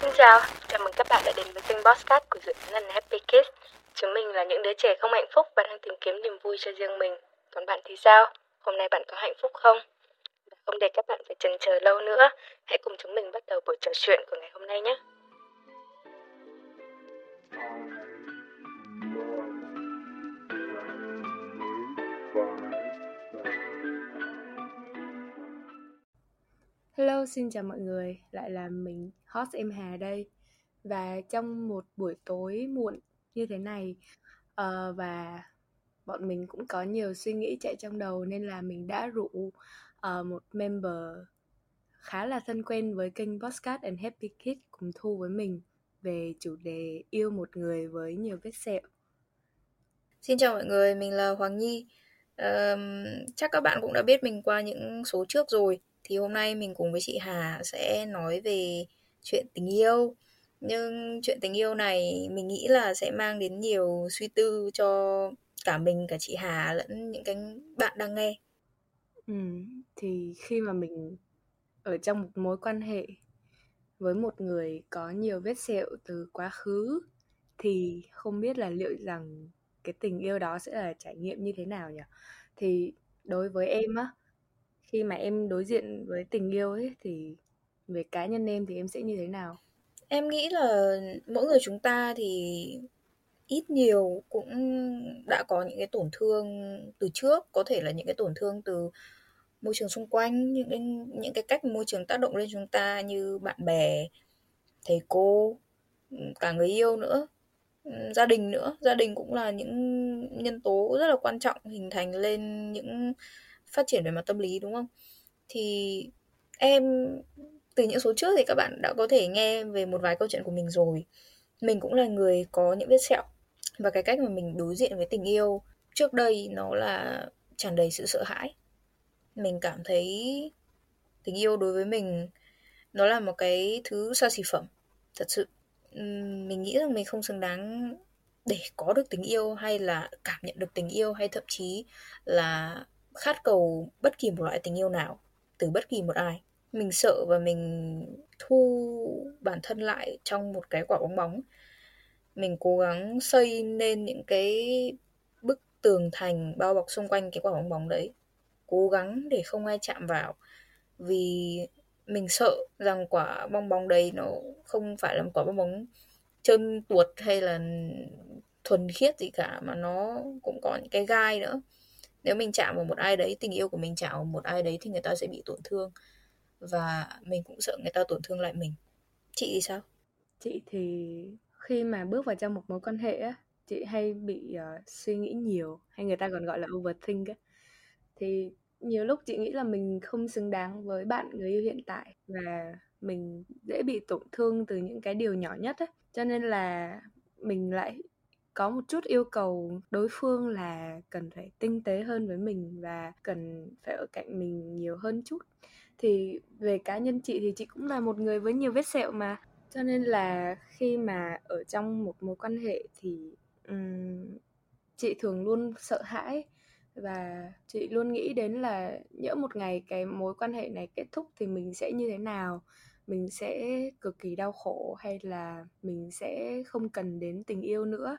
Xin chào, chào mừng các bạn đã đến với kênh Bosscat của dự án lần Happy Kids. Chúng mình là những đứa trẻ không hạnh phúc và đang tìm kiếm niềm vui cho riêng mình. Còn bạn thì sao? Hôm nay bạn có hạnh phúc không? Không để các bạn phải chần chờ lâu nữa, hãy cùng chúng mình bắt đầu buổi trò chuyện của ngày hôm nay nhé. Hello, xin chào mọi người, lại là mình Host em Hà đây. Và trong một buổi tối muộn như thế này uh, Và bọn mình cũng có nhiều suy nghĩ chạy trong đầu Nên là mình đã rủ uh, một member khá là thân quen với kênh Postcard and Happy Kids cùng thu với mình Về chủ đề yêu một người với nhiều vết sẹo. Xin chào mọi người, mình là Hoàng Nhi. Um, Chắc các bạn cũng đã biết mình qua những số trước rồi thì hôm nay mình cùng với chị Hà sẽ nói về chuyện tình yêu. Nhưng chuyện tình yêu này mình nghĩ là sẽ mang đến nhiều suy tư cho cả mình cả chị Hà lẫn những cái bạn đang nghe. Ừ, thì khi mà mình ở trong một mối quan hệ với một người có nhiều vết sẹo từ quá khứ thì không biết là liệu rằng cái tình yêu đó sẽ là trải nghiệm như thế nào nhỉ? Thì đối với em á khi mà em đối diện với tình yêu ấy, thì về cá nhân em thì em sẽ như thế nào? Em nghĩ là mỗi người chúng ta thì ít nhiều cũng đã có những cái tổn thương từ trước, có thể là những cái tổn thương từ môi trường xung quanh, những cái những cái cách môi trường tác động lên chúng ta như bạn bè, thầy cô, cả người yêu nữa, gia đình nữa. Gia đình cũng là những nhân tố rất là quan trọng hình thành lên những phát triển về mặt tâm lý, đúng không? Thì em, từ những số trước thì các bạn đã có thể nghe về một vài câu chuyện của mình rồi. Mình cũng là người có những vết sẹo và cái cách mà mình đối diện với tình yêu trước đây nó là tràn đầy sự sợ hãi. Mình cảm thấy tình yêu đối với mình nó là một cái thứ xa xỉ phẩm, thật sự. Mình nghĩ rằng mình không xứng đáng để có được tình yêu hay là cảm nhận được tình yêu, hay thậm chí là khát cầu bất kỳ một loại tình yêu nào từ bất kỳ một ai. Mình sợ và mình thu bản thân lại trong một cái quả bóng bóng. Mình cố gắng xây nên những cái bức tường thành bao bọc xung quanh cái quả bóng bóng đấy. Cố gắng để không ai chạm vào. Vì mình sợ rằng quả bong bóng đấy nó không phải là một quả bong bóng trơn tuột hay là thuần khiết gì cả, mà nó cũng có những cái gai nữa nếu mình chạm vào một ai đấy tình yêu của mình chạm vào một ai đấy thì người ta sẽ bị tổn thương. Và mình cũng sợ người ta tổn thương lại mình. Chị thì sao? Chị thì khi mà bước vào trong một mối quan hệ á chị hay bị uh, suy nghĩ nhiều hay người ta còn gọi là overthink á. Thì nhiều lúc chị nghĩ là mình không xứng đáng với bạn người yêu hiện tại và mình dễ bị tổn thương từ những cái điều nhỏ nhất á. Cho nên là mình lại có một chút yêu cầu đối phương là cần phải tinh tế hơn với mình và cần phải ở cạnh mình nhiều hơn chút. Thì về cá nhân chị thì chị cũng là một người với nhiều vết sẹo mà. Cho nên là khi mà ở trong một mối quan hệ thì um, chị thường luôn sợ hãi và chị luôn nghĩ đến là nhỡ một ngày cái mối quan hệ này kết thúc thì mình sẽ như thế nào mình sẽ cực kỳ đau khổ hay là mình sẽ không cần đến tình yêu nữa.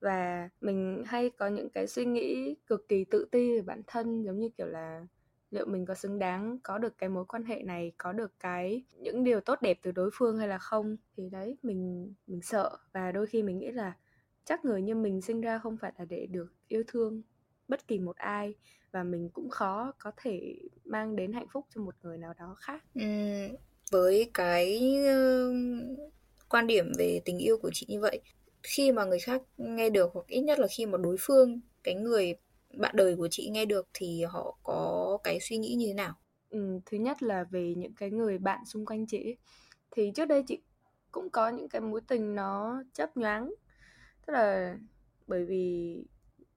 Và mình hay có những cái suy nghĩ cực kỳ tự ti về bản thân giống như kiểu là liệu mình có xứng đáng có được cái mối quan hệ này có được cái những điều tốt đẹp từ đối phương hay là không. Thì đấy mình mình sợ. Và đôi khi mình nghĩ là chắc người như mình sinh ra không phải là để được yêu thương bất kỳ một ai và mình cũng khó có thể mang đến hạnh phúc cho một người nào đó khác. Ừ, với cái quan điểm về tình yêu của chị như vậy. Khi mà người khác nghe được hoặc ít nhất là khi mà đối phương cái người bạn đời của chị nghe được thì họ có cái suy nghĩ như thế nào? Ừ, thứ nhất là về những cái người bạn xung quanh chị thì trước đây chị cũng có những cái mối tình nó chấp nhoáng. Tức là bởi vì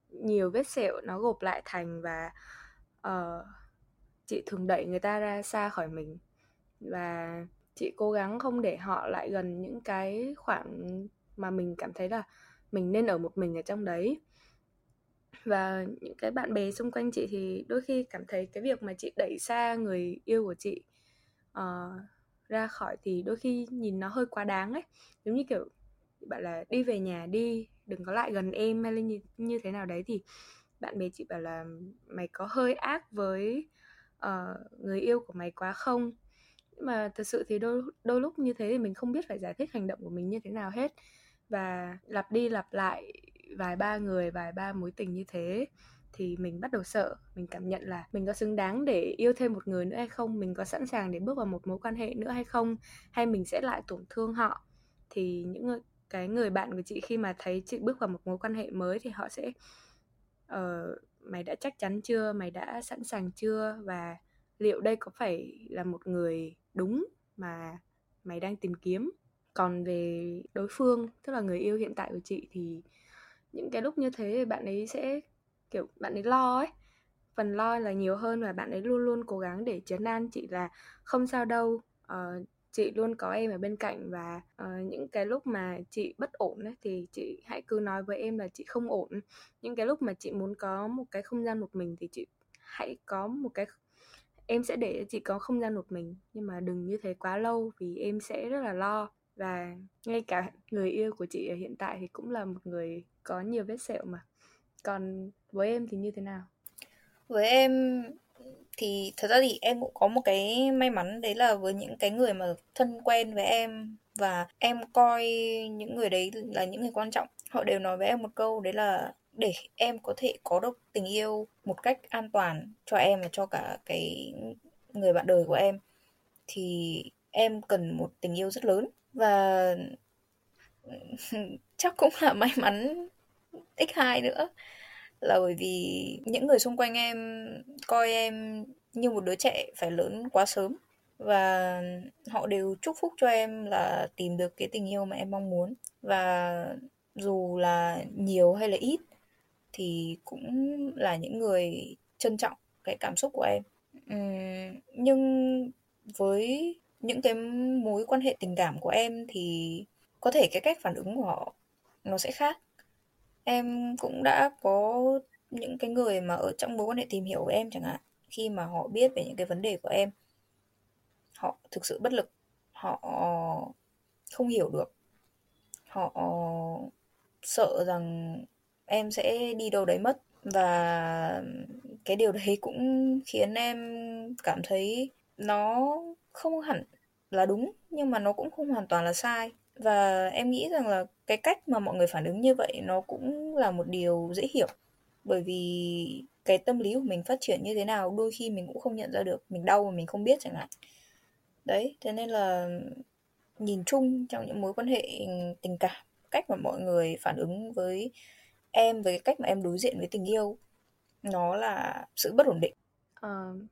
nhiều vết sẹo nó gộp lại thành và uh, chị thường đẩy người ta ra xa khỏi mình và chị cố gắng không để họ lại gần những cái khoảng mà mình cảm thấy là mình nên ở một mình ở trong đấy. Và những cái bạn bè xung quanh chị thì đôi khi cảm thấy cái việc mà chị đẩy xa người yêu của chị uh, ra khỏi thì đôi khi nhìn nó hơi quá đáng ấy. Giống như kiểu bạn là đi về nhà đi đừng có lại gần em hay là như, như thế nào đấy thì bạn bè chị bảo là mày có hơi ác với uh, người yêu của mày quá không? Nhưng mà thật sự thì đôi đôi lúc như thế thì mình không biết phải giải thích hành động của mình như thế nào hết. Và lặp đi lặp lại vài ba người vài ba mối tình như thế thì mình bắt đầu sợ. Mình cảm nhận là mình có xứng đáng để yêu thêm một người nữa hay không? Mình có sẵn sàng để bước vào một mối quan hệ nữa hay không? Hay mình sẽ lại tổn thương họ? Thì những người, cái người bạn của chị khi mà thấy chị bước vào một mối quan hệ mới thì họ sẽ uh, mày đã chắc chắn chưa? Mày đã sẵn sàng chưa? Và liệu đây có phải là một người đúng mà mày đang tìm kiếm. Còn về đối phương tức là người yêu hiện tại của chị thì những cái lúc như thế thì bạn ấy sẽ kiểu bạn ấy lo ấy. Phần lo là nhiều hơn và bạn ấy luôn luôn cố gắng để chấn an chị là không sao đâu. Uh, chị luôn có em ở bên cạnh và uh, những cái lúc mà chị bất ổn ấy, thì chị hãy cứ nói với em là chị không ổn. Những cái lúc mà chị muốn có một cái không gian một mình thì chị hãy có một cái em sẽ để chị có không gian một mình, nhưng mà đừng như thế quá lâu vì em sẽ rất là lo. Và ngay cả người yêu của chị ở hiện tại thì cũng là một người có nhiều vết sẹo mà. Còn với em thì như thế nào? Với em thì thật ra thì em cũng có một cái may mắn, đấy là với những cái người mà thân quen với em và em coi những người đấy là những người quan trọng. Họ đều nói với em một câu, đấy là để em có thể có được tình yêu một cách an toàn cho em và cho cả cái người bạn đời của em, thì em cần một tình yêu rất lớn. Và chắc cũng là may mắn x2 nữa, là bởi vì những người xung quanh em coi em như một đứa trẻ phải lớn quá sớm. Và họ đều chúc phúc cho em là tìm được cái tình yêu mà em mong muốn. Và dù là nhiều hay là ít thì cũng là những người trân trọng cái cảm xúc của em. Uhm, nhưng với những cái mối quan hệ tình cảm của em thì có thể cái cách phản ứng của họ nó sẽ khác. Em cũng đã có những cái người mà ở trong mối quan hệ tìm hiểu của em chẳng hạn khi mà họ biết về những cái vấn đề của em họ thực sự bất lực họ không hiểu được họ sợ rằng em sẽ đi đâu đấy mất. Và cái điều đấy cũng khiến em cảm thấy nó không hẳn là đúng, nhưng mà nó cũng không hoàn toàn là sai. Và em nghĩ rằng là cái cách mà mọi người phản ứng như vậy nó cũng là một điều dễ hiểu. Bởi vì cái tâm lý của mình phát triển như thế nào đôi khi mình cũng không nhận ra được, mình đau mà mình không biết chẳng hạn. Đấy, thế nên là nhìn chung trong những mối quan hệ tình cảm, cách mà mọi người phản ứng với em với cái cách mà em đối diện với tình yêu nó là sự bất ổn định uh,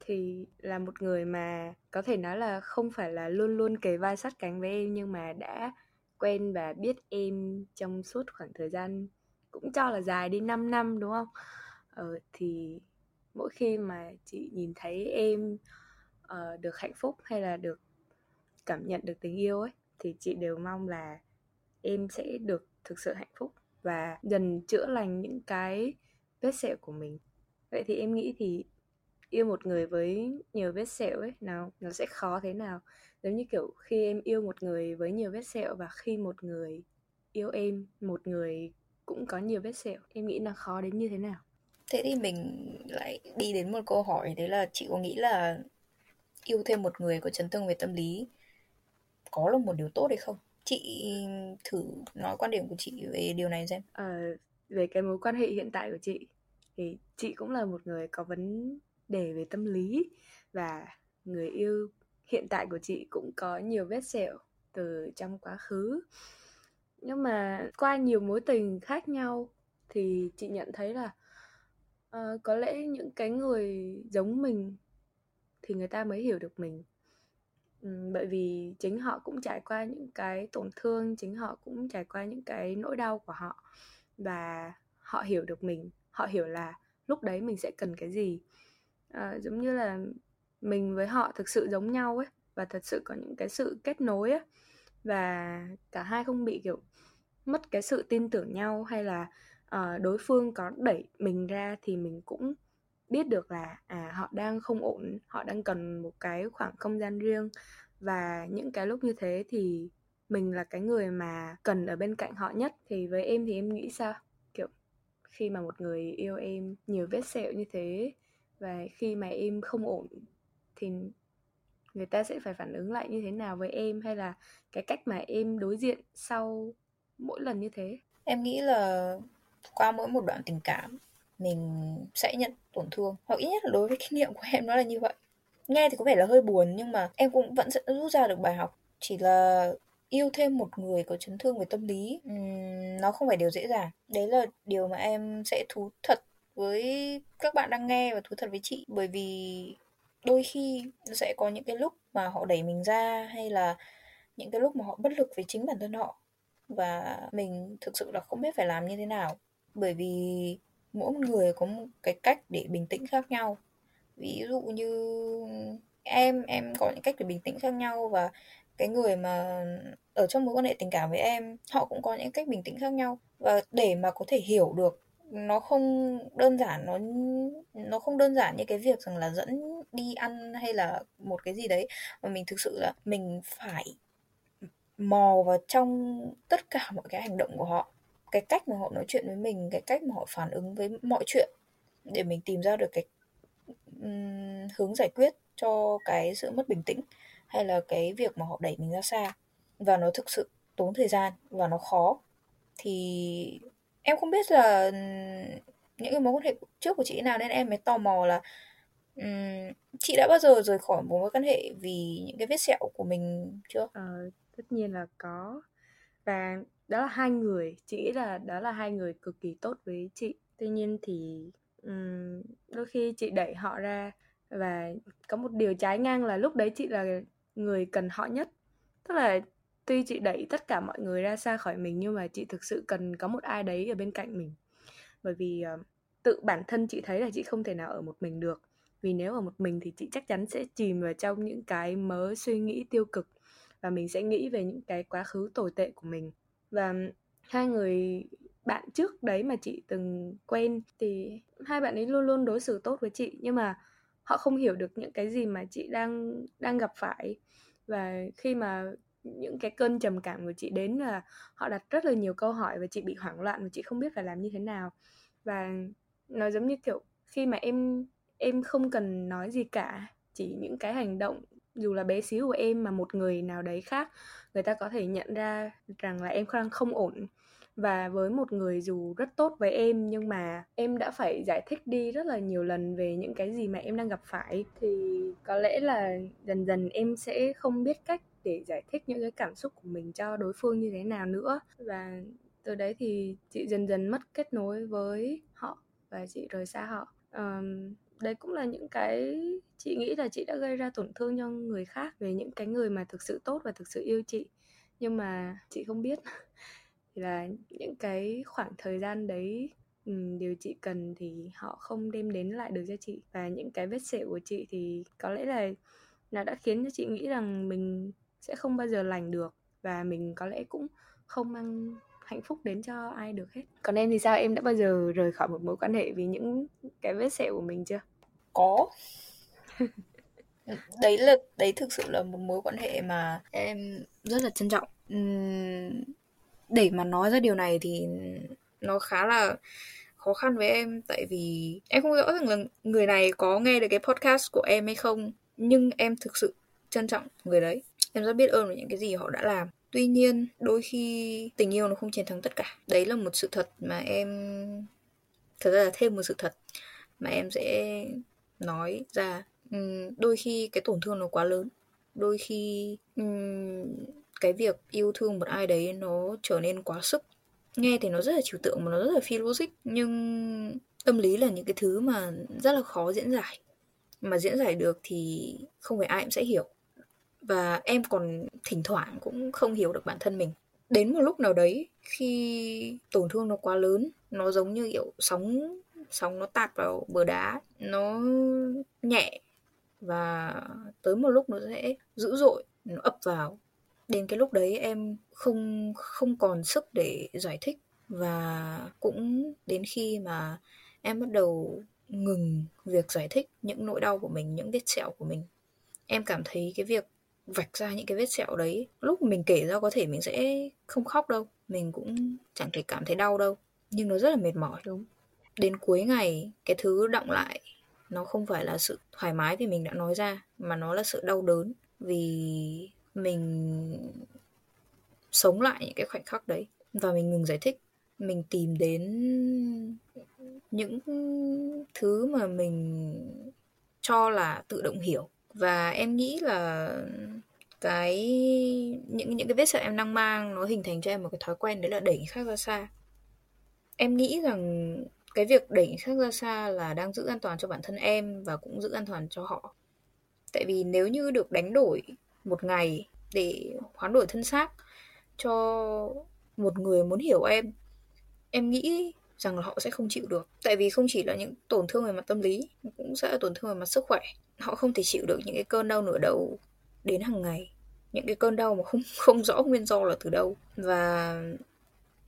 thì là một người mà có thể nói là không phải là luôn luôn kề vai sát cánh với em nhưng mà đã quen và biết em trong suốt khoảng thời gian cũng cho là dài đi 5 năm đúng không? Ờ, thì mỗi khi mà chị nhìn thấy em uh, được hạnh phúc hay là được cảm nhận được tình yêu ấy thì chị đều mong là em sẽ được thực sự hạnh phúc và dần chữa lành những cái vết sẹo của mình. Vậy thì em nghĩ thì yêu một người với nhiều vết sẹo ấy, nào, nó sẽ khó thế nào? Giống như kiểu khi em yêu một người với nhiều vết sẹo và khi một người yêu em, một người cũng có nhiều vết sẹo, em nghĩ là khó đến như thế nào? Thế thì mình lại đi đến một câu hỏi, đấy là chị có nghĩ là yêu thêm một người có chấn thương về tâm lý có là một điều tốt hay không? Chị thử nói quan điểm của chị về điều này xem. À, về cái mối quan hệ hiện tại của chị thì chị cũng là một người có vấn đề về tâm lý và người yêu hiện tại của chị cũng có nhiều vết sẹo từ trong quá khứ. Nhưng mà qua nhiều mối tình khác nhau thì chị nhận thấy là uh, có lẽ những cái người giống mình thì người ta mới hiểu được mình bởi vì chính họ cũng trải qua những cái tổn thương chính họ cũng trải qua những cái nỗi đau của họ và họ hiểu được mình họ hiểu là lúc đấy mình sẽ cần cái gì. À, giống như là mình với họ thực sự giống nhau ấy và thật sự có những cái sự kết nối ấy và cả hai không bị kiểu mất cái sự tin tưởng nhau hay là uh, đối phương có đẩy mình ra thì mình cũng biết được là à họ đang không ổn, họ đang cần một cái khoảng không gian riêng. Và những cái lúc như thế thì mình là cái người mà cần ở bên cạnh họ nhất. Thì với em thì em nghĩ sao? Kiểu, khi mà một người yêu em nhiều vết sẹo như thế và khi mà em không ổn thì người ta sẽ phải phản ứng lại như thế nào với em? Hay là cái cách mà em đối diện sau mỗi lần như thế? Em nghĩ là qua mỗi một đoạn tình cảm mình sẽ nhận tổn thương. Hoặc ít nhất là đối với kinh nghiệm của em nó là như vậy. Nghe thì có vẻ là hơi buồn nhưng mà em cũng vẫn sẽ rút ra được bài học. Chỉ là yêu thêm một người có chấn thương về tâm lý uhm, nó không phải điều dễ dàng. Đấy là điều mà em sẽ thú thật với các bạn đang nghe và thú thật với chị. Bởi vì đôi khi sẽ có những cái lúc mà họ đẩy mình ra hay là những cái lúc mà họ bất lực với chính bản thân họ. Và mình thực sự là không biết phải làm như thế nào. Bởi vì mỗi người có một cái cách để bình tĩnh khác nhau. Ví dụ như em em có những cách để bình tĩnh khác nhau và cái người mà ở trong mối quan hệ tình cảm với em, họ cũng có những cách bình tĩnh khác nhau. Và để mà có thể hiểu được, nó không đơn giản, nó nó không đơn giản như cái việc rằng là dẫn đi ăn hay là một cái gì đấy, mà mình thực sự là mình phải mò vào trong tất cả mọi cái hành động của họ cái cách mà họ nói chuyện với mình cái cách mà họ phản ứng với mọi chuyện để mình tìm ra được cái um, hướng giải quyết cho cái sự mất bình tĩnh hay là cái việc mà họ đẩy mình ra xa. Và nó thực sự tốn thời gian và nó khó. Thì em không biết là những cái mối quan hệ trước của chị nào nên em mới tò mò là um, chị đã bao giờ rời khỏi một mối quan hệ vì những cái vết sẹo của mình chưa? Ờ, tất nhiên là có. Và đó là hai người chị nghĩ là đó là hai người cực kỳ tốt với chị. Tuy nhiên thì um, đôi khi chị đẩy họ ra và có một điều trái ngang là lúc đấy chị là người cần họ nhất. Tức là tuy chị đẩy tất cả mọi người ra xa khỏi mình nhưng mà chị thực sự cần có một ai đấy ở bên cạnh mình. Bởi vì uh, tự bản thân chị thấy là chị không thể nào ở một mình được. Vì nếu ở một mình thì chị chắc chắn sẽ chìm vào trong những cái mớ suy nghĩ tiêu cực và mình sẽ nghĩ về những cái quá khứ tồi tệ của mình và hai người bạn trước đấy mà chị từng quen thì hai bạn ấy luôn luôn đối xử tốt với chị, nhưng mà họ không hiểu được những cái gì mà chị đang đang gặp phải. Và khi mà những cái cơn trầm cảm của chị đến là họ đặt rất là nhiều câu hỏi và chị bị hoảng loạn và chị không biết phải làm như thế nào. Và nó giống như kiểu khi mà em em không cần nói gì cả, chỉ những cái hành động dù là bé xíu của em mà một người nào đấy khác người ta có thể nhận ra rằng là em đang không ổn. Và với một người dù rất tốt với em nhưng mà em đã phải giải thích đi rất là nhiều lần về những cái gì mà em đang gặp phải thì có lẽ là dần dần em sẽ không biết cách để giải thích những cái cảm xúc của mình cho đối phương như thế nào nữa. Và từ đấy thì chị dần dần mất kết nối với họ và chị rời xa họ. Um, đấy cũng là những cái chị nghĩ là chị đã gây ra tổn thương cho người khác về những cái người mà thực sự tốt và thực sự yêu chị. Nhưng mà chị không biết thì là những cái khoảng thời gian đấy um, điều chị cần thì họ không đem đến lại được cho chị. Và những cái vết sẹo của chị thì có lẽ là nó đã khiến cho chị nghĩ rằng mình sẽ không bao giờ lành được. Và mình có lẽ cũng không mang hạnh phúc đến cho ai được hết. Còn em thì sao? Em đã bao giờ rời khỏi một mối quan hệ vì những cái vết sẹo của mình chưa? Có. Đấy là đấy thực sự là một mối quan hệ mà em rất là trân trọng. Để mà nói ra điều này thì nó khá là khó khăn với em tại vì em không rõ rằng là người này có nghe được cái podcast của em hay không nhưng em thực sự trân trọng người đấy. Em rất biết ơn về những cái gì họ đã làm tuy nhiên, đôi khi tình yêu nó không chiến thắng tất cả. Đấy là một sự thật mà em, thật ra là thêm một sự thật mà em sẽ nói ra. Ừ, đôi khi cái tổn thương nó quá lớn. Đôi khi ừ, cái việc yêu thương một ai đấy nó trở nên quá sức. Nghe thì nó rất là trừu tượng mà nó rất là phi logic, nhưng tâm lý là những cái thứ mà rất là khó diễn giải. Mà diễn giải được thì không phải ai cũng sẽ hiểu và em còn thỉnh thoảng cũng không hiểu được bản thân mình đến một lúc nào đấy khi tổn thương nó quá lớn nó giống như kiểu sóng sóng nó tạt vào bờ đá nó nhẹ và tới một lúc nó sẽ dữ dội nó ập vào đến cái lúc đấy em không không còn sức để giải thích và cũng đến khi mà em bắt đầu ngừng việc giải thích những nỗi đau của mình, những vết sẹo của mình. Em cảm thấy cái việc vạch ra những cái vết sẹo đấy, lúc mình kể ra có thể mình sẽ không khóc đâu, mình cũng chẳng thể cảm thấy đau đâu, nhưng nó rất là mệt mỏi. Đúng. Đến cuối ngày, cái thứ động lại nó không phải là sự thoải mái vì mình đã nói ra, mà nó là sự đau đớn vì mình sống lại những cái khoảnh khắc đấy và mình ngừng giải thích mình tìm đến những thứ mà mình cho là tự động hiểu và em nghĩ là cái, những những cái vết sẹo em đang mang nó hình thành cho em một cái thói quen, đấy là đẩy người khác ra xa. Em nghĩ rằng cái việc đẩy người khác ra xa là đang giữ an toàn cho bản thân em và cũng giữ an toàn cho họ. Tại vì nếu như được đánh đổi một ngày để hoán đổi thân xác cho một người muốn hiểu em em nghĩ rằng là họ sẽ không chịu được. Tại vì không chỉ là những tổn thương về mặt tâm lý, cũng sẽ là tổn thương về mặt sức khỏe họ không thể chịu được những cái cơn đau nửa đầu đến hàng ngày. Những cái cơn đau mà không không rõ nguyên do là từ đâu. Và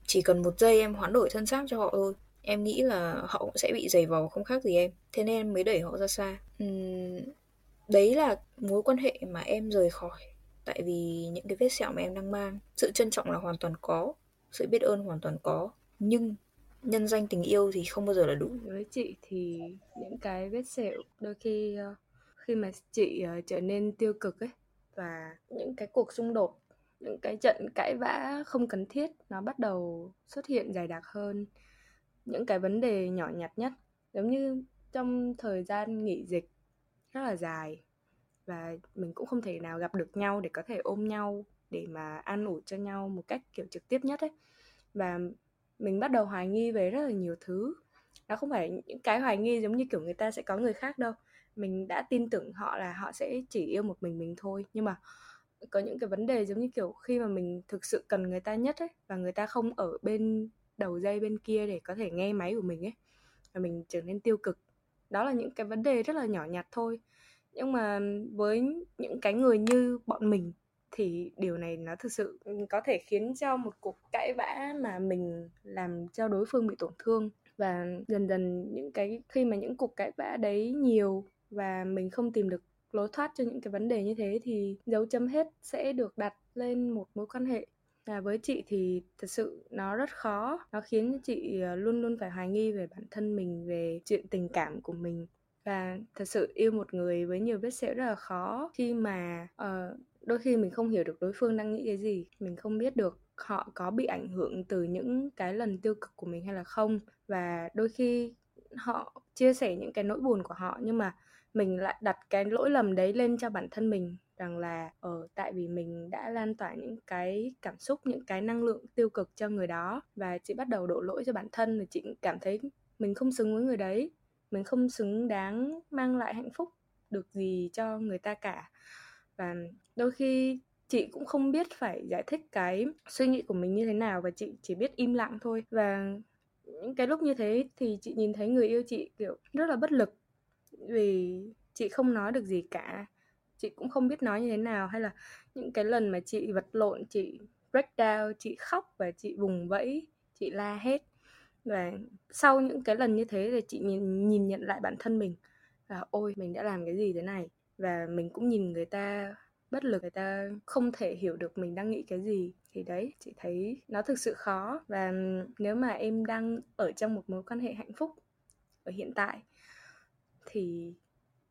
chỉ cần một giây em hoán đổi thân xác cho họ thôi. Em nghĩ là họ cũng sẽ bị dày vò không khác gì em. Thế nên em mới đẩy họ ra xa. Uhm, đấy là mối quan hệ mà em rời khỏi. Tại vì những cái vết sẹo mà em đang mang sự trân trọng là hoàn toàn có sự biết ơn hoàn toàn có. Nhưng nhân danh tình yêu thì không bao giờ là đủ. Với chị thì những cái vết sẹo đôi khi ờ, khi mà chị uh, trở nên tiêu cực ấy và những cái cuộc xung đột những cái trận cãi vã không cần thiết nó bắt đầu xuất hiện dày đặc hơn. Những cái vấn đề nhỏ nhặt nhất giống như trong thời gian nghỉ dịch rất là dài và mình cũng không thể nào gặp được nhau để có thể ôm nhau để mà an ủi cho nhau một cách kiểu trực tiếp nhất ấy. Và mình bắt đầu hoài nghi về rất là nhiều thứ. Nó không phải những cái hoài nghi giống như kiểu người ta sẽ có người khác đâu mình đã tin tưởng họ là họ sẽ chỉ yêu một mình mình thôi. Nhưng mà có những cái vấn đề giống như kiểu khi mà mình thực sự cần người ta nhất ấy, và người ta không ở bên đầu dây bên kia để có thể nghe máy của mình ấy, và mình trở nên tiêu cực, đó là những cái vấn đề rất là nhỏ nhặt thôi. Nhưng mà với những cái người như bọn mình thì điều này nó thực sự có thể khiến cho một cuộc cãi vã mà mình làm cho đối phương bị tổn thương. Và dần dần những cái, khi mà những cuộc cãi vã đấy nhiều và mình không tìm được lối thoát cho những cái vấn đề như thế thì dấu chấm hết sẽ được đặt lên một mối quan hệ. À, với chị thì thật sự nó rất khó. Nó khiến chị ờ, luôn luôn phải hoài nghi về bản thân mình về chuyện tình cảm của mình. Và thật sự yêu một người với nhiều vết sẹo rất là khó. Khi mà uh, đôi khi mình không hiểu được đối phương đang nghĩ cái gì mình không biết được họ có bị ảnh hưởng từ những cái lần tiêu cực của mình hay là không. Và đôi khi họ chia sẻ những cái nỗi buồn của họ nhưng mà mình lại đặt cái lỗi lầm đấy lên cho bản thân mình rằng là ở ờ, tại vì mình đã lan tỏa những cái cảm xúc những cái năng lượng tiêu cực cho người đó và chị bắt đầu đổ lỗi cho bản thân và chị cảm thấy mình không xứng với người đấy mình không xứng đáng mang lại hạnh phúc được gì cho người ta cả. Và đôi khi chị cũng không biết phải giải thích cái suy nghĩ của mình như thế nào và chị chỉ biết im lặng thôi. Và những cái lúc như thế thì chị nhìn thấy người yêu chị kiểu rất là bất lực vì chị không nói được gì cả. Chị cũng không biết nói như thế nào hay là những cái lần mà chị vật lộn chị breakdown, chị khóc và chị vùng vẫy chị la hết và sau những cái lần như thế thì chị nhìn nhìn nhận lại bản thân mình là ôi mình đã làm cái gì thế này? Và mình cũng nhìn người ta bất lực người ta không thể hiểu được mình đang nghĩ cái gì. Thì đấy chị thấy nó thực sự khó. Và nếu mà em đang ở trong một mối quan hệ hạnh phúc ở hiện tại thì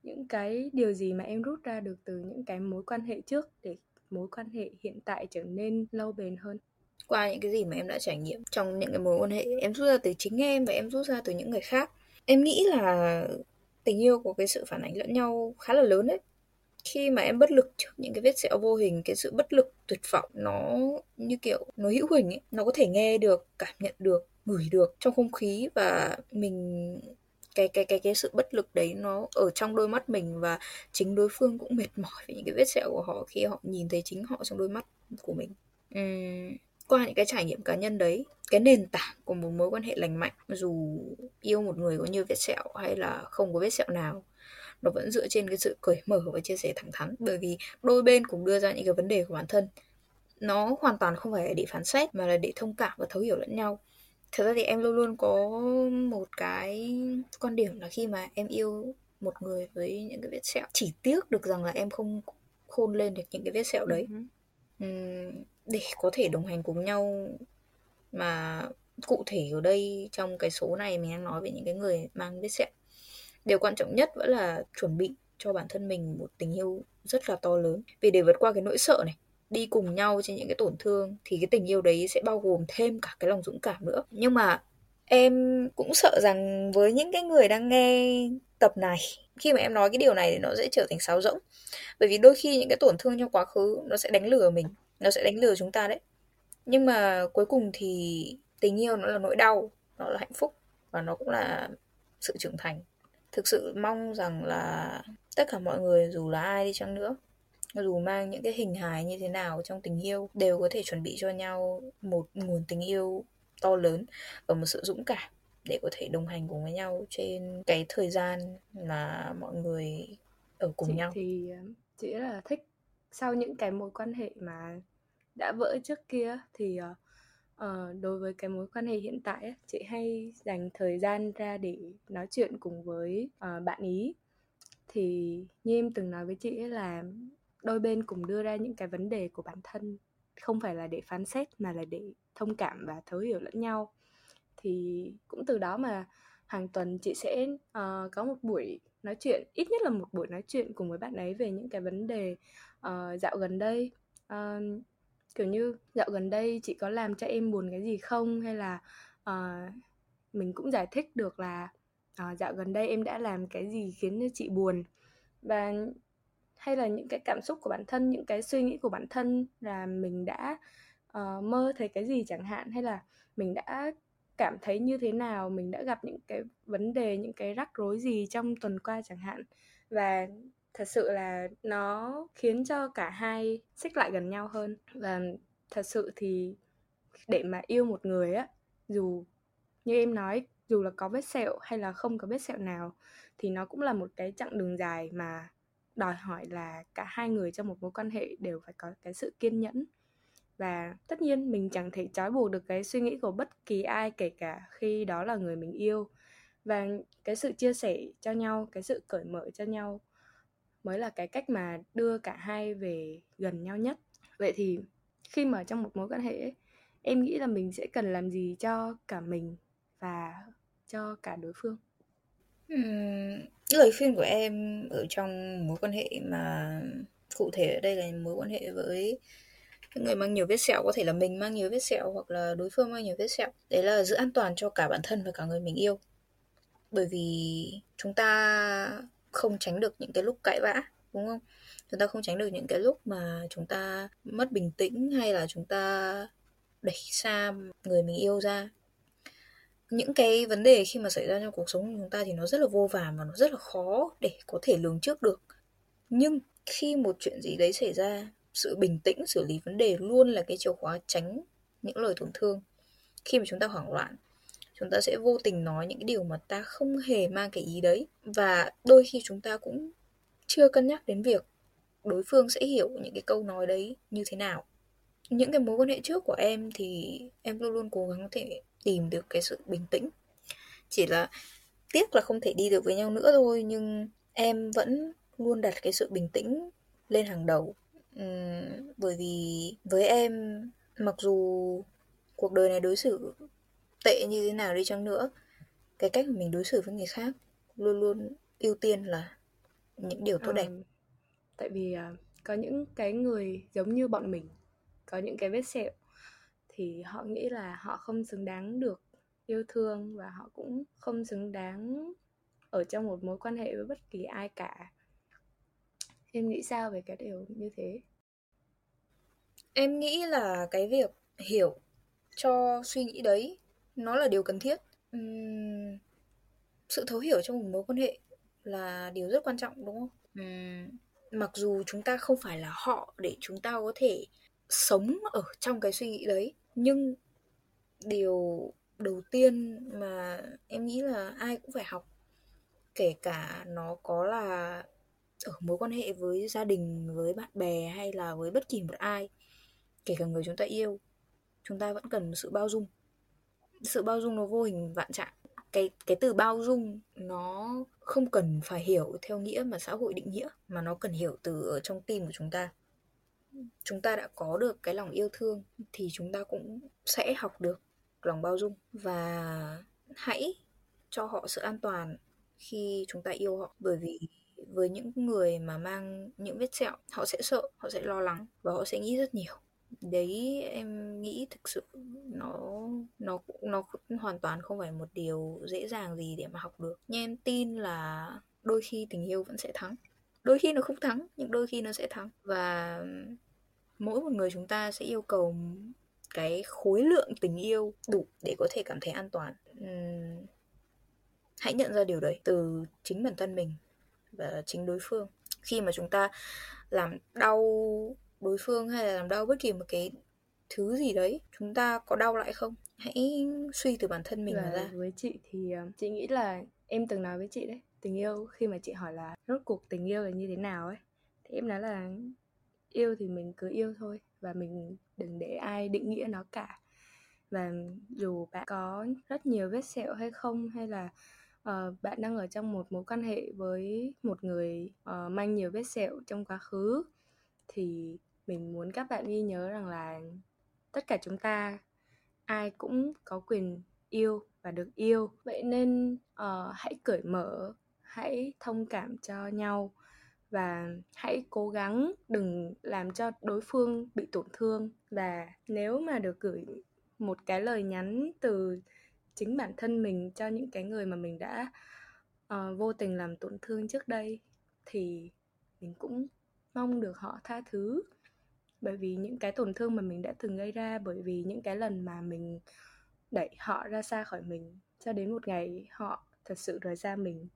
những cái điều gì mà em rút ra được từ những cái mối quan hệ trước để mối quan hệ hiện tại trở nên lâu bền hơn? Qua những cái gì mà em đã trải nghiệm trong những cái mối quan hệ, em rút ra từ chính em và em rút ra từ những người khác. Em nghĩ là tình yêu có cái sự phản ánh lẫn nhau khá là lớn đấy. Khi mà em bất lực trước những cái vết sẹo vô hình, cái sự bất lực, tuyệt vọng, nó như kiểu, nó hữu hình ấy, nó có thể nghe được, cảm nhận được, ngửi được trong không khí và mình cái cái cái cái sự bất lực đấy nó ở trong đôi mắt mình và chính đối phương cũng mệt mỏi vì những cái vết sẹo của họ khi họ nhìn thấy chính họ trong đôi mắt của mình. Uhm, qua những cái trải nghiệm cá nhân đấy cái nền tảng của một mối quan hệ lành mạnh dù yêu một người có nhiều vết sẹo hay là không có vết sẹo nào nó vẫn dựa trên cái sự cởi mở và chia sẻ thẳng thắn. Bởi vì đôi bên cùng đưa ra những cái vấn đề của bản thân nó hoàn toàn không phải là để phán xét mà là để thông cảm và thấu hiểu lẫn nhau thật ra thì em luôn luôn có một cái quan điểm là khi mà em yêu một người với những cái vết sẹo chỉ tiếc được rằng là em không khôn lên được những cái vết sẹo đấy. Uhm, để có thể đồng hành cùng nhau mà cụ thể ở đây trong cái số này mình đang nói về những cái người mang vết sẹo. Điều quan trọng nhất vẫn là chuẩn bị cho bản thân mình một tình yêu rất là to lớn. Vì để vượt qua cái nỗi sợ này đi cùng nhau trên những cái tổn thương, thì cái tình yêu đấy sẽ bao gồm thêm cả cái lòng dũng cảm nữa. Nhưng mà em cũng sợ rằng với những cái người đang nghe tập này, khi mà em nói cái điều này thì nó sẽ trở thành sáo rỗng. Bởi vì đôi khi những cái tổn thương trong quá khứ nó sẽ đánh lừa mình, nó sẽ đánh lừa chúng ta đấy. Nhưng mà cuối cùng thì tình yêu nó là nỗi đau, nó là hạnh phúc và nó cũng là sự trưởng thành. Thực sự mong rằng là tất cả mọi người dù là ai đi chăng nữa dù mang những cái hình hài như thế nào trong tình yêu đều có thể chuẩn bị cho nhau một nguồn tình yêu to lớn và một sự dũng cảm để có thể đồng hành cùng với nhau trên cái thời gian mà mọi người ở cùng chị nhau. thì ờ, chị rất là thích sau những cái mối quan hệ mà đã vỡ trước kia thì uh, đối với cái mối quan hệ hiện tại ấy, chị hay dành thời gian ra để nói chuyện cùng với uh, bạn ý. Thì như em từng nói với chị ấy là đôi bên cùng đưa ra những cái vấn đề của bản thân không phải là để phán xét mà là để thông cảm và thấu hiểu lẫn nhau. Thì cũng từ đó mà hàng tuần chị sẽ uh, có một buổi nói chuyện ít nhất là một buổi nói chuyện cùng với bạn ấy về những cái vấn đề uh, dạo gần đây. Uh, kiểu như dạo gần đây chị có làm cho em buồn cái gì không? Hay là uh, mình cũng giải thích được là uh, dạo gần đây em đã làm cái gì khiến cho chị buồn? Và hay là những cái cảm xúc của bản thân những cái suy nghĩ của bản thân là mình đã uh, mơ thấy cái gì chẳng hạn hay là mình đã cảm thấy như thế nào mình đã gặp những cái vấn đề những cái rắc rối gì trong tuần qua chẳng hạn. Và thật sự là nó khiến cho cả hai xích lại gần nhau hơn. Và thật sự thì để mà yêu một người á dù như em nói dù là có vết sẹo hay là không có vết sẹo nào thì nó cũng là một cái chặng đường dài mà đòi hỏi là cả hai người trong một mối quan hệ đều phải có cái sự kiên nhẫn. Và tất nhiên mình chẳng thể trói buộc được cái suy nghĩ của bất kỳ ai kể cả khi đó là người mình yêu. Và cái sự chia sẻ cho nhau cái sự cởi mở cho nhau mới là cái cách mà đưa cả hai về gần nhau nhất. Vậy thì khi mà trong một mối quan hệ ấy, em nghĩ là mình sẽ cần làm gì cho cả mình và cho cả đối phương? Ừm, lời khuyên của em ở trong mối quan hệ mà cụ thể ở đây là mối quan hệ với người mang nhiều vết sẹo có thể là mình mang nhiều vết sẹo hoặc là đối phương mang nhiều vết sẹo. Đấy là giữ an toàn cho cả bản thân và cả người mình yêu. Bởi vì chúng ta không tránh được những cái lúc cãi vã đúng không? Chúng ta không tránh được những cái lúc mà chúng ta mất bình tĩnh hay là chúng ta đẩy xa người mình yêu ra những cái vấn đề khi mà xảy ra trong cuộc sống của chúng ta thì nó rất là vô vàn và nó rất là khó để có thể lường trước được. Nhưng khi một chuyện gì đấy xảy ra, sự bình tĩnh, xử lý vấn đề luôn là cái chìa khóa tránh những lời tổn thương. Khi mà chúng ta hoảng loạn, chúng ta sẽ vô tình nói những cái điều mà ta không hề mang cái ý đấy. Và đôi khi chúng ta cũng chưa cân nhắc đến việc đối phương sẽ hiểu những cái câu nói đấy như thế nào. Những cái mối quan hệ trước của em thì em luôn luôn cố gắng có thể tìm được cái sự bình tĩnh. Chỉ là tiếc là không thể đi được với nhau nữa thôi nhưng em vẫn luôn đặt cái sự bình tĩnh lên hàng đầu. Uhm, bởi vì với em mặc dù cuộc đời này đối xử tệ như thế nào đi chăng nữa cái cách mình đối xử với người khác luôn luôn ưu tiên là những điều tốt đẹp. Ờ, tại vì à, có những cái người giống như bọn mình có những cái vết sẹo thì họ nghĩ là họ không xứng đáng được yêu thương và họ cũng không xứng đáng ở trong một mối quan hệ với bất kỳ ai cả. Em nghĩ sao về cái điều như thế? Em nghĩ là cái việc hiểu cho suy nghĩ đấy nó là điều cần thiết. Uhm, sự thấu hiểu trong một mối quan hệ là điều rất quan trọng đúng không? Uhm, mặc dù chúng ta không phải là họ để chúng ta có thể sống ở trong cái suy nghĩ đấy nhưng điều đầu tiên mà em nghĩ là ai cũng phải học, kể cả nó có là ở mối quan hệ với gia đình, với bạn bè hay là với bất kỳ một ai, kể cả người chúng ta yêu, chúng ta vẫn cần sự bao dung. Sự bao dung nó vô hình vạn trạng. Cái cái từ bao dung nó không cần phải hiểu theo nghĩa mà xã hội định nghĩa, mà nó cần hiểu từ ở trong tim của chúng ta chúng ta đã có được cái lòng yêu thương thì chúng ta cũng sẽ học được lòng bao dung. Và hãy cho họ sự an toàn khi chúng ta yêu họ. Bởi vì với những người mà mang những vết sẹo, họ sẽ sợ, họ sẽ lo lắng và họ sẽ nghĩ rất nhiều. Đấy, em nghĩ thực sự nó nó nó hoàn toàn không phải một điều dễ dàng gì để mà học được. Nhưng em tin là đôi khi tình yêu vẫn sẽ thắng. Đôi khi nó không thắng, nhưng đôi khi nó sẽ thắng. Và mỗi một người chúng ta sẽ yêu cầu cái khối lượng tình yêu đủ để có thể cảm thấy an toàn. Uhm, hãy nhận ra điều đấy từ chính bản thân mình và chính đối phương. Khi mà chúng ta làm đau đối phương hay là làm đau bất kỳ một cái thứ gì đấy chúng ta có đau lại không? Hãy suy từ bản thân mình và ra. với chị thì uh, chị nghĩ là em từng nói với chị đấy tình yêu khi mà chị hỏi là rốt cuộc tình yêu là như thế nào ấy? Thì em nói là yêu thì mình cứ yêu thôi và mình đừng để ai định nghĩa nó cả. Và dù bạn có rất nhiều vết sẹo hay không hay là uh, bạn đang ở trong một mối quan hệ với một người uh, mang nhiều vết sẹo trong quá khứ thì mình muốn các bạn ghi nhớ rằng là tất cả chúng ta ai cũng có quyền yêu và được yêu. Vậy nên uh, hãy cởi mở hãy thông cảm cho nhau và hãy cố gắng đừng làm cho đối phương bị tổn thương. Và nếu mà được gửi một cái lời nhắn từ chính bản thân mình cho những cái người mà mình đã uh, vô tình làm tổn thương trước đây thì mình cũng mong được họ tha thứ. Bởi vì những cái tổn thương mà mình đã từng gây ra bởi vì những cái lần mà mình đẩy họ ra xa khỏi mình cho đến một ngày họ thật sự rời xa mình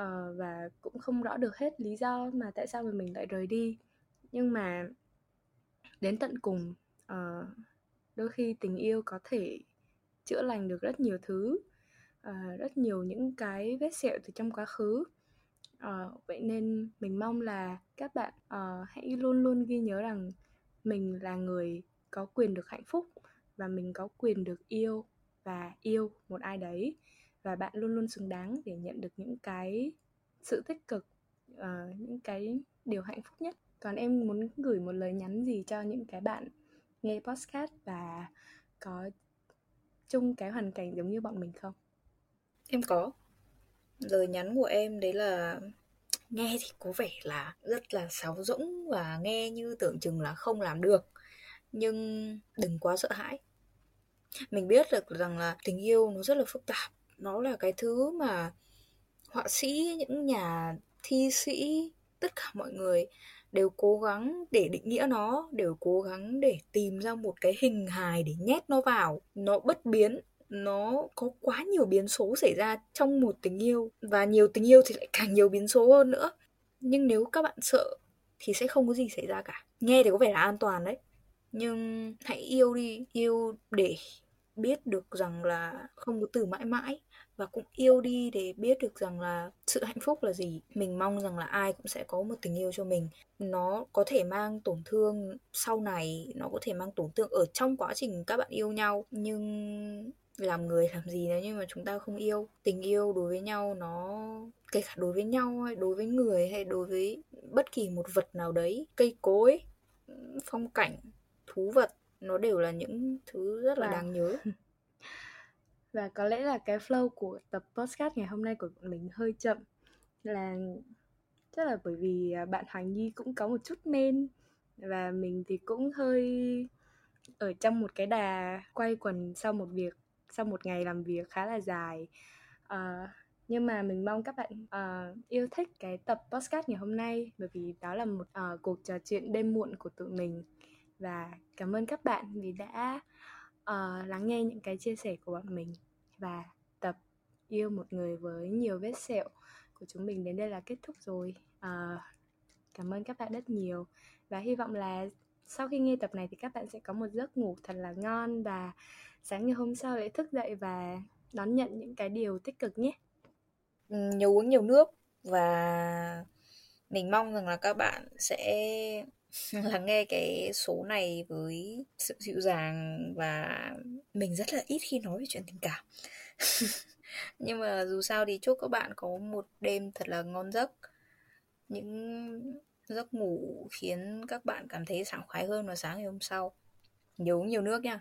uh, và cũng không rõ được hết lý do mà tại sao mà mình lại rời đi. Nhưng mà đến tận cùng uh, đôi khi tình yêu có thể chữa lành được rất nhiều thứ uh, rất nhiều những cái vết sẹo từ trong quá khứ. Uh, vậy nên mình mong là các bạn uh, hãy luôn luôn ghi nhớ rằng mình là người có quyền được hạnh phúc và mình có quyền được yêu và yêu một ai đấy và bạn luôn luôn xứng đáng để nhận được những cái sự tích cực uh, những cái điều hạnh phúc nhất. Còn em muốn gửi một lời nhắn gì cho những cái bạn nghe podcast và có chung cái hoàn cảnh giống như bọn mình không? Em có. Lời nhắn của em đấy là nghe thì có vẻ là rất là sáo rỗng và nghe như tưởng chừng là không làm được. Nhưng đừng quá sợ hãi. Mình biết được rằng là tình yêu nó rất là phức tạp nó là cái thứ mà họa sĩ, những nhà thi sĩ, tất cả mọi người đều cố gắng để định nghĩa nó, đều cố gắng để tìm ra một cái hình hài để nhét nó vào. Nó bất biến, nó có quá nhiều biến số xảy ra trong một tình yêu, và nhiều tình yêu thì lại càng nhiều biến số hơn nữa. Nhưng nếu các bạn sợ thì sẽ không có gì xảy ra cả. Nghe thì có vẻ là an toàn đấy. Nhưng hãy yêu đi, yêu để biết được rằng là không có từ mãi mãi và cũng yêu đi để biết được rằng là sự hạnh phúc là gì. Mình mong rằng là ai cũng sẽ có một tình yêu cho mình. Nó có thể mang tổn thương sau này nó có thể mang tổn thương ở trong quá trình các bạn yêu nhau. Nhưng làm người làm gì nếu như mà chúng ta không yêu? Tình yêu đối với nhau nó kể cả đối với nhau hay đối với người hay đối với bất kỳ một vật nào đấy cây cối phong cảnh thú vật nó đều là những thứ rất là Wow. đáng nhớ và có lẽ là cái flow của tập podcast ngày hôm nay của bọn mình hơi chậm. Là chắc là bởi vì à, bạn Hoàng Nhi cũng có một chút men. Và mình thì cũng hơi ở trong một cái đà quay quần sau một việc sau một ngày làm việc khá là dài. Uh, nhưng mà mình mong các bạn uh, yêu thích cái tập podcast ngày hôm nay bởi vì đó là một uh, cuộc trò chuyện đêm muộn của tụi mình. Và cảm ơn các bạn vì đã uh, lắng nghe những cái chia sẻ của bọn mình và tập yêu một người với nhiều vết sẹo của chúng mình đến đây là kết thúc rồi. Uh, cảm ơn các bạn rất nhiều và hy vọng là sau khi nghe tập này thì các bạn sẽ có một giấc ngủ thật là ngon và sáng ngày hôm sau lại thức dậy và đón nhận những cái điều tích cực nhé. Ừ, nhiều uống nhiều nước và mình mong rằng là các bạn sẽ lắng nghe cái số này với sự dịu dàng và mình rất là ít khi nói về chuyện tình cảm. Nhưng mà dù sao thì chúc các bạn có một đêm thật là ngon giấc. Những giấc ngủ khiến các bạn cảm thấy sảng khoái hơn vào sáng ngày hôm sau. Nhớ uống nhiều nước nha.